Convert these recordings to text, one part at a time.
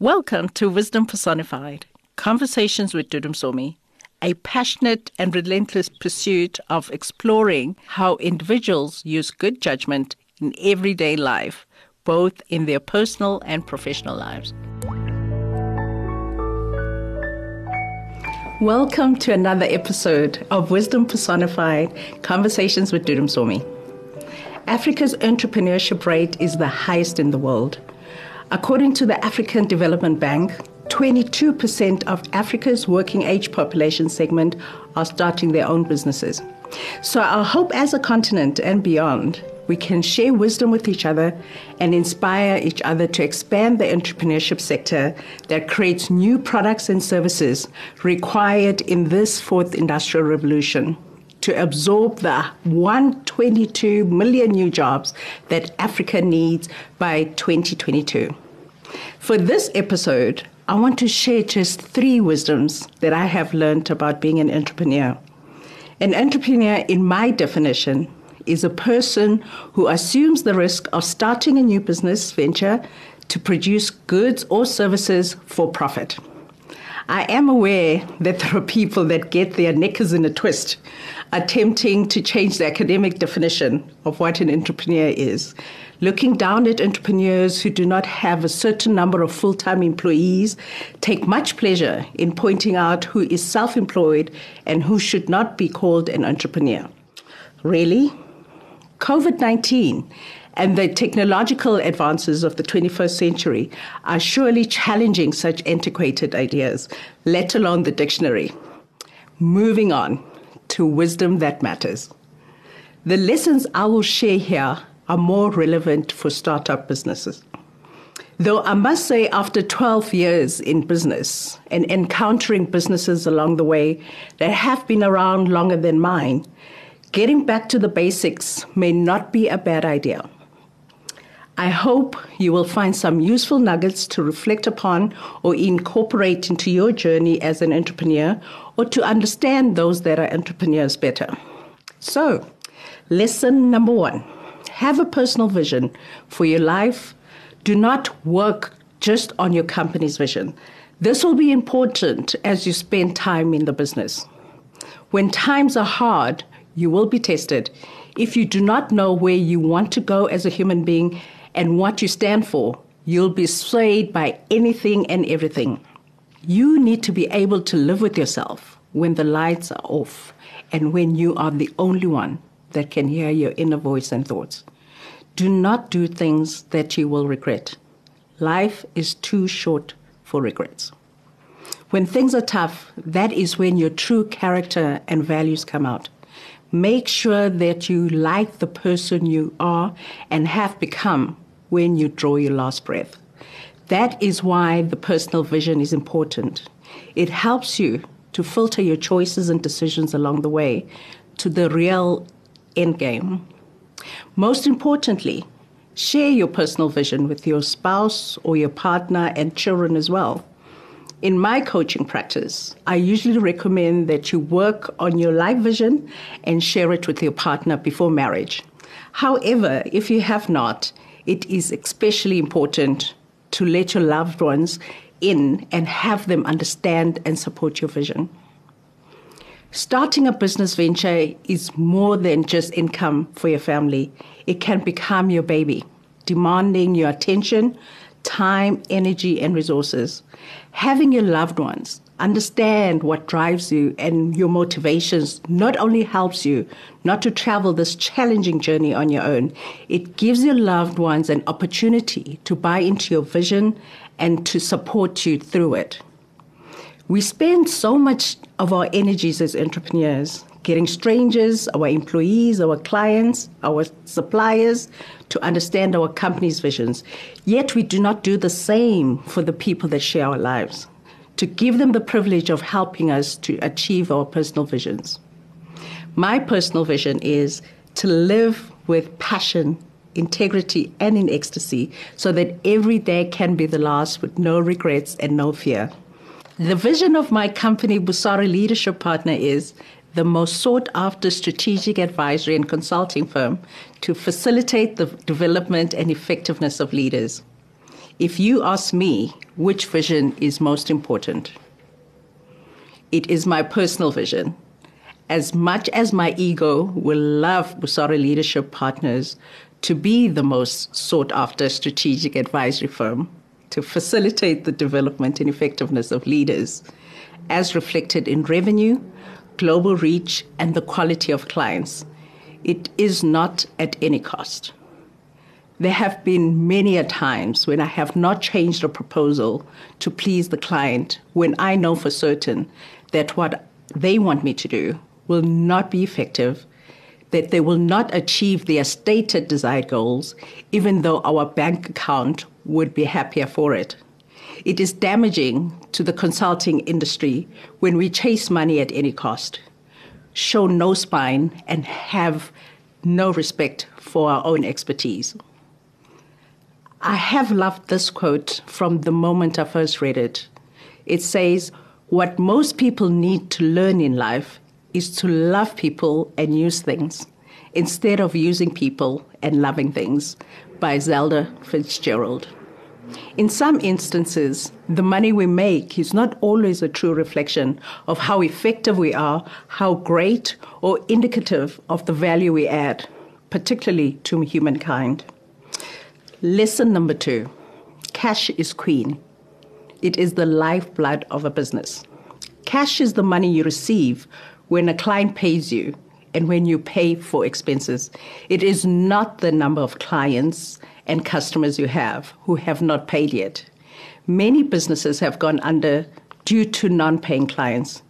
Welcome to Wisdom Personified Conversations with Dudu Msomi, a passionate and relentless pursuit of exploring how individuals use good judgment in everyday life, both in their personal and professional lives. Welcome to another episode of Wisdom Personified Conversations with Dudu Msomi. Africa's entrepreneurship rate is the highest in the world. According to the African Development Bank, 22% of Africa's working age population segment are starting their own businesses. So, our hope as a continent and beyond, we can share wisdom with each other and inspire each other to expand the entrepreneurship sector that creates new products and services required in this fourth industrial revolution to absorb the 122 million new jobs that Africa needs by 2022. For this episode, I want to share just three wisdoms that I have learned about being an entrepreneur. An entrepreneur, in my definition, is a person who assumes the risk of starting a new business venture to produce goods or services for profit. I am aware that there are people that get their knickers in a twist attempting to change the academic definition of what an entrepreneur is. Looking down at entrepreneurs who do not have a certain number of full time employees, take much pleasure in pointing out who is self employed and who should not be called an entrepreneur. Really? COVID 19 and the technological advances of the 21st century are surely challenging such antiquated ideas, let alone the dictionary. Moving on to wisdom that matters. The lessons I will share here are more relevant for startup businesses. Though I must say, after 12 years in business and encountering businesses along the way that have been around longer than mine, getting back to the basics may not be a bad idea. I hope you will find some useful nuggets to reflect upon or incorporate into your journey as an entrepreneur or to understand those that are entrepreneurs better. So, lesson number one have a personal vision for your life. Do not work just on your company's vision. This will be important as you spend time in the business. When times are hard, you will be tested. If you do not know where you want to go as a human being and what you stand for, you'll be swayed by anything and everything. You need to be able to live with yourself when the lights are off and when you are the only one that can hear your inner voice and thoughts. Do not do things that you will regret. Life is too short for regrets. When things are tough, that is when your true character and values come out. Make sure that you like the person you are and have become when you draw your last breath. That is why the personal vision is important. It helps you to filter your choices and decisions along the way to the real end game. Most importantly, share your personal vision with your spouse or your partner and children as well. In my coaching practice, I usually recommend that you work on your life vision and share it with your partner before marriage. However, if you have not, it is especially important to let your loved ones in and have them understand and support your vision. Starting a business venture is more than just income for your family. It can become your baby, demanding your attention, time, energy, and resources. Having your loved ones understand what drives you and your motivations not only helps you not to travel this challenging journey on your own, it gives your loved ones an opportunity to buy into your vision and to support you through it. We spend so much of our energies as entrepreneurs getting strangers, our employees, our clients, our suppliers to understand our company's visions. Yet we do not do the same for the people that share our lives to give them the privilege of helping us to achieve our personal visions. My personal vision is to live with passion, integrity, and in ecstasy so that every day can be the last with no regrets and no fear. The vision of my company, Busara Leadership Partner, is the most sought after strategic advisory and consulting firm to facilitate the development and effectiveness of leaders. If you ask me which vision is most important, it is my personal vision. As much as my ego will love Busara Leadership Partners to be the most sought after strategic advisory firm to facilitate the development and effectiveness of leaders, as reflected in revenue, global reach, and the quality of clients, it is not at any cost. There have been many a times when I have not changed a proposal to please the client when I know for certain that what they want me to do will not be effective, that they will not achieve their stated desired goals, even though our bank account would be happier for it. It is damaging to the consulting industry when we chase money at any cost, show no spine, and have no respect for our own expertise. I have loved this quote from the moment I first read it. It says, What most people need to learn in life is to love people and use things instead of using people and loving things by Zelda Fitzgerald. In some instances, the money we make is not always a true reflection of how effective we are, how great, or indicative of the value we add, particularly to humankind. Lesson number two cash is queen. It is the lifeblood of a business. Cash is the money you receive when a client pays you and when you pay for expenses. It is not the number of clients and customers you have who have not paid yet. Many businesses have gone under due to non paying clients.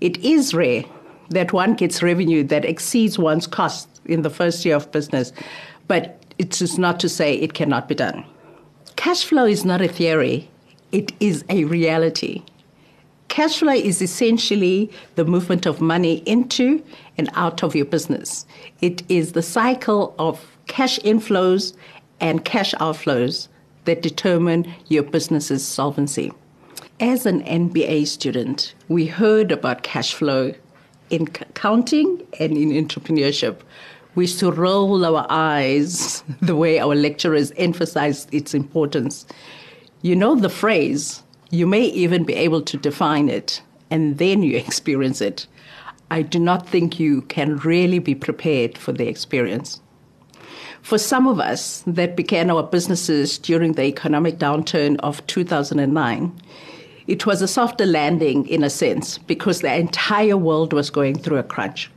It is rare that one gets revenue that exceeds one's costs in the first year of business, but it is not to say it cannot be done. Cash flow is not a theory, it is a reality. Cash flow is essentially the movement of money into and out of your business. It is the cycle of cash inflows and cash outflows that determine your business's solvency. As an MBA student, we heard about cash flow in accounting and in entrepreneurship we used to roll our eyes the way our lecturers emphasized its importance. You know the phrase, you may even be able to define it, and then you experience it. I do not think you can really be prepared for the experience. For some of us that began our businesses during the economic downturn of 2009, it was a softer landing in a sense because the entire world was going through a crunch.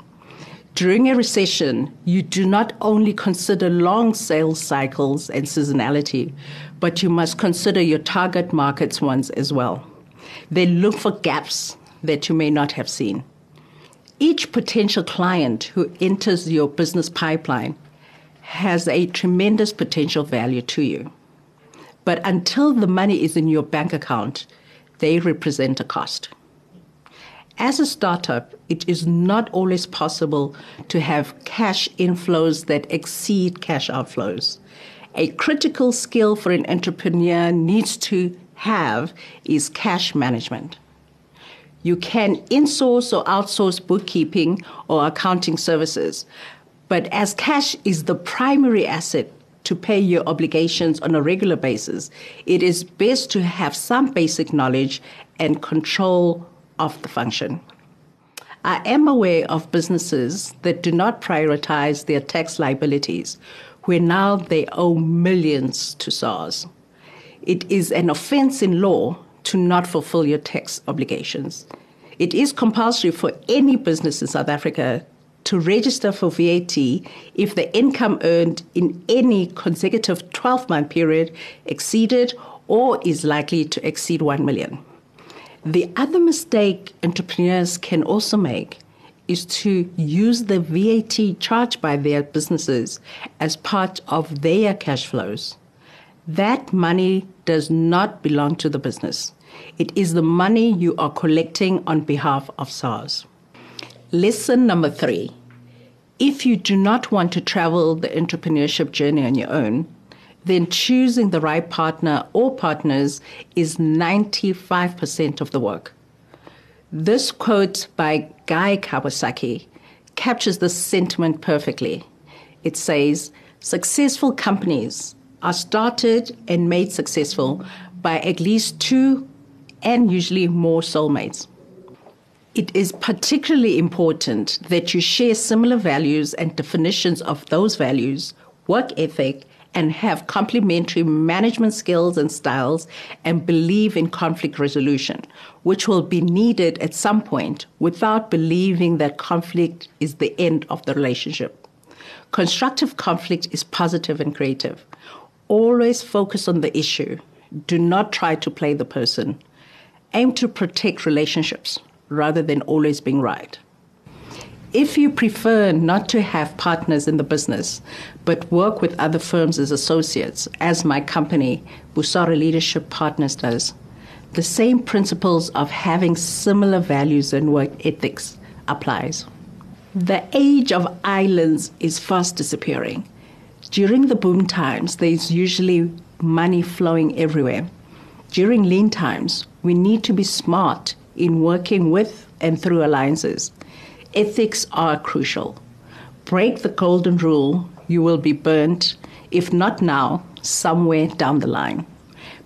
During a recession, you do not only consider long sales cycles and seasonality, but you must consider your target markets ones as well. They look for gaps that you may not have seen. Each potential client who enters your business pipeline has a tremendous potential value to you. But until the money is in your bank account, they represent a cost. As a startup, it is not always possible to have cash inflows that exceed cash outflows. A critical skill for an entrepreneur needs to have is cash management. You can insource or outsource bookkeeping or accounting services, but as cash is the primary asset to pay your obligations on a regular basis, it is best to have some basic knowledge and control of the function. I am aware of businesses that do not prioritize their tax liabilities, where now they owe millions to SARS. It is an offense in law to not fulfill your tax obligations. It is compulsory for any business in South Africa to register for VAT if the income earned in any consecutive 12 month period exceeded or is likely to exceed 1 million. The other mistake entrepreneurs can also make is to use the VAT charged by their businesses as part of their cash flows. That money does not belong to the business. It is the money you are collecting on behalf of SARS. Lesson number three if you do not want to travel the entrepreneurship journey on your own, then choosing the right partner or partners is 95% of the work. This quote by Guy Kawasaki captures this sentiment perfectly. It says, Successful companies are started and made successful by at least two and usually more soulmates. It is particularly important that you share similar values and definitions of those values, work ethic, and have complementary management skills and styles and believe in conflict resolution, which will be needed at some point without believing that conflict is the end of the relationship. Constructive conflict is positive and creative. Always focus on the issue. Do not try to play the person. Aim to protect relationships rather than always being right. If you prefer not to have partners in the business, but work with other firms as associates, as my company, Busara Leadership Partners, does, the same principles of having similar values and work ethics applies. The age of islands is fast disappearing. During the boom times, there's usually money flowing everywhere. During lean times, we need to be smart in working with and through alliances. Ethics are crucial. Break the golden rule, you will be burnt, if not now, somewhere down the line.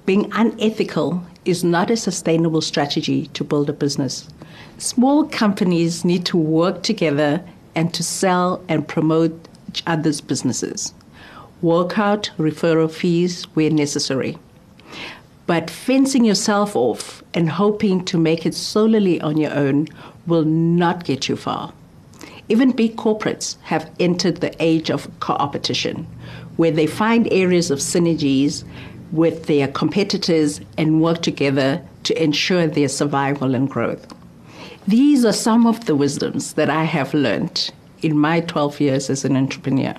Being unethical is not a sustainable strategy to build a business. Small companies need to work together and to sell and promote each other's businesses. Work out referral fees where necessary. But fencing yourself off and hoping to make it solely on your own will not get you far. Even big corporates have entered the age of co-opetition, where they find areas of synergies with their competitors and work together to ensure their survival and growth. These are some of the wisdoms that I have learned in my 12 years as an entrepreneur.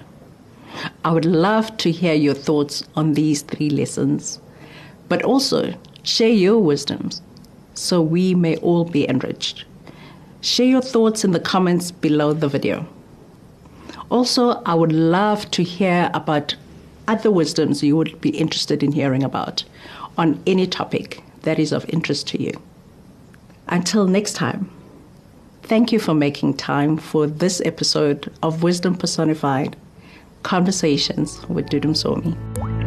I would love to hear your thoughts on these three lessons but also share your wisdoms so we may all be enriched. Share your thoughts in the comments below the video. Also, I would love to hear about other wisdoms you would be interested in hearing about on any topic that is of interest to you. Until next time, thank you for making time for this episode of Wisdom Personified Conversations with Dudu Msomi.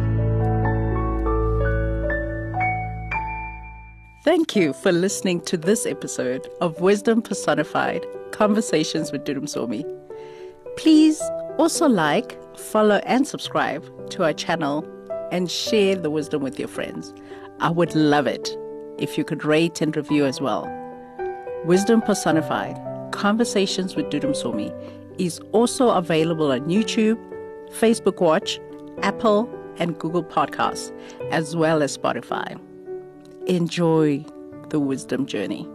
Thank you for listening to this episode of Wisdom Personified Conversations with Dudu Msomi. Please also like, follow, and subscribe to our channel and share the wisdom with your friends. I would love it if you could rate and review as well. Wisdom Personified Conversations with Dudu Msomi is also available on YouTube, Facebook Watch, Apple, and Google Podcasts, as well as Spotify enjoy the wisdom journey.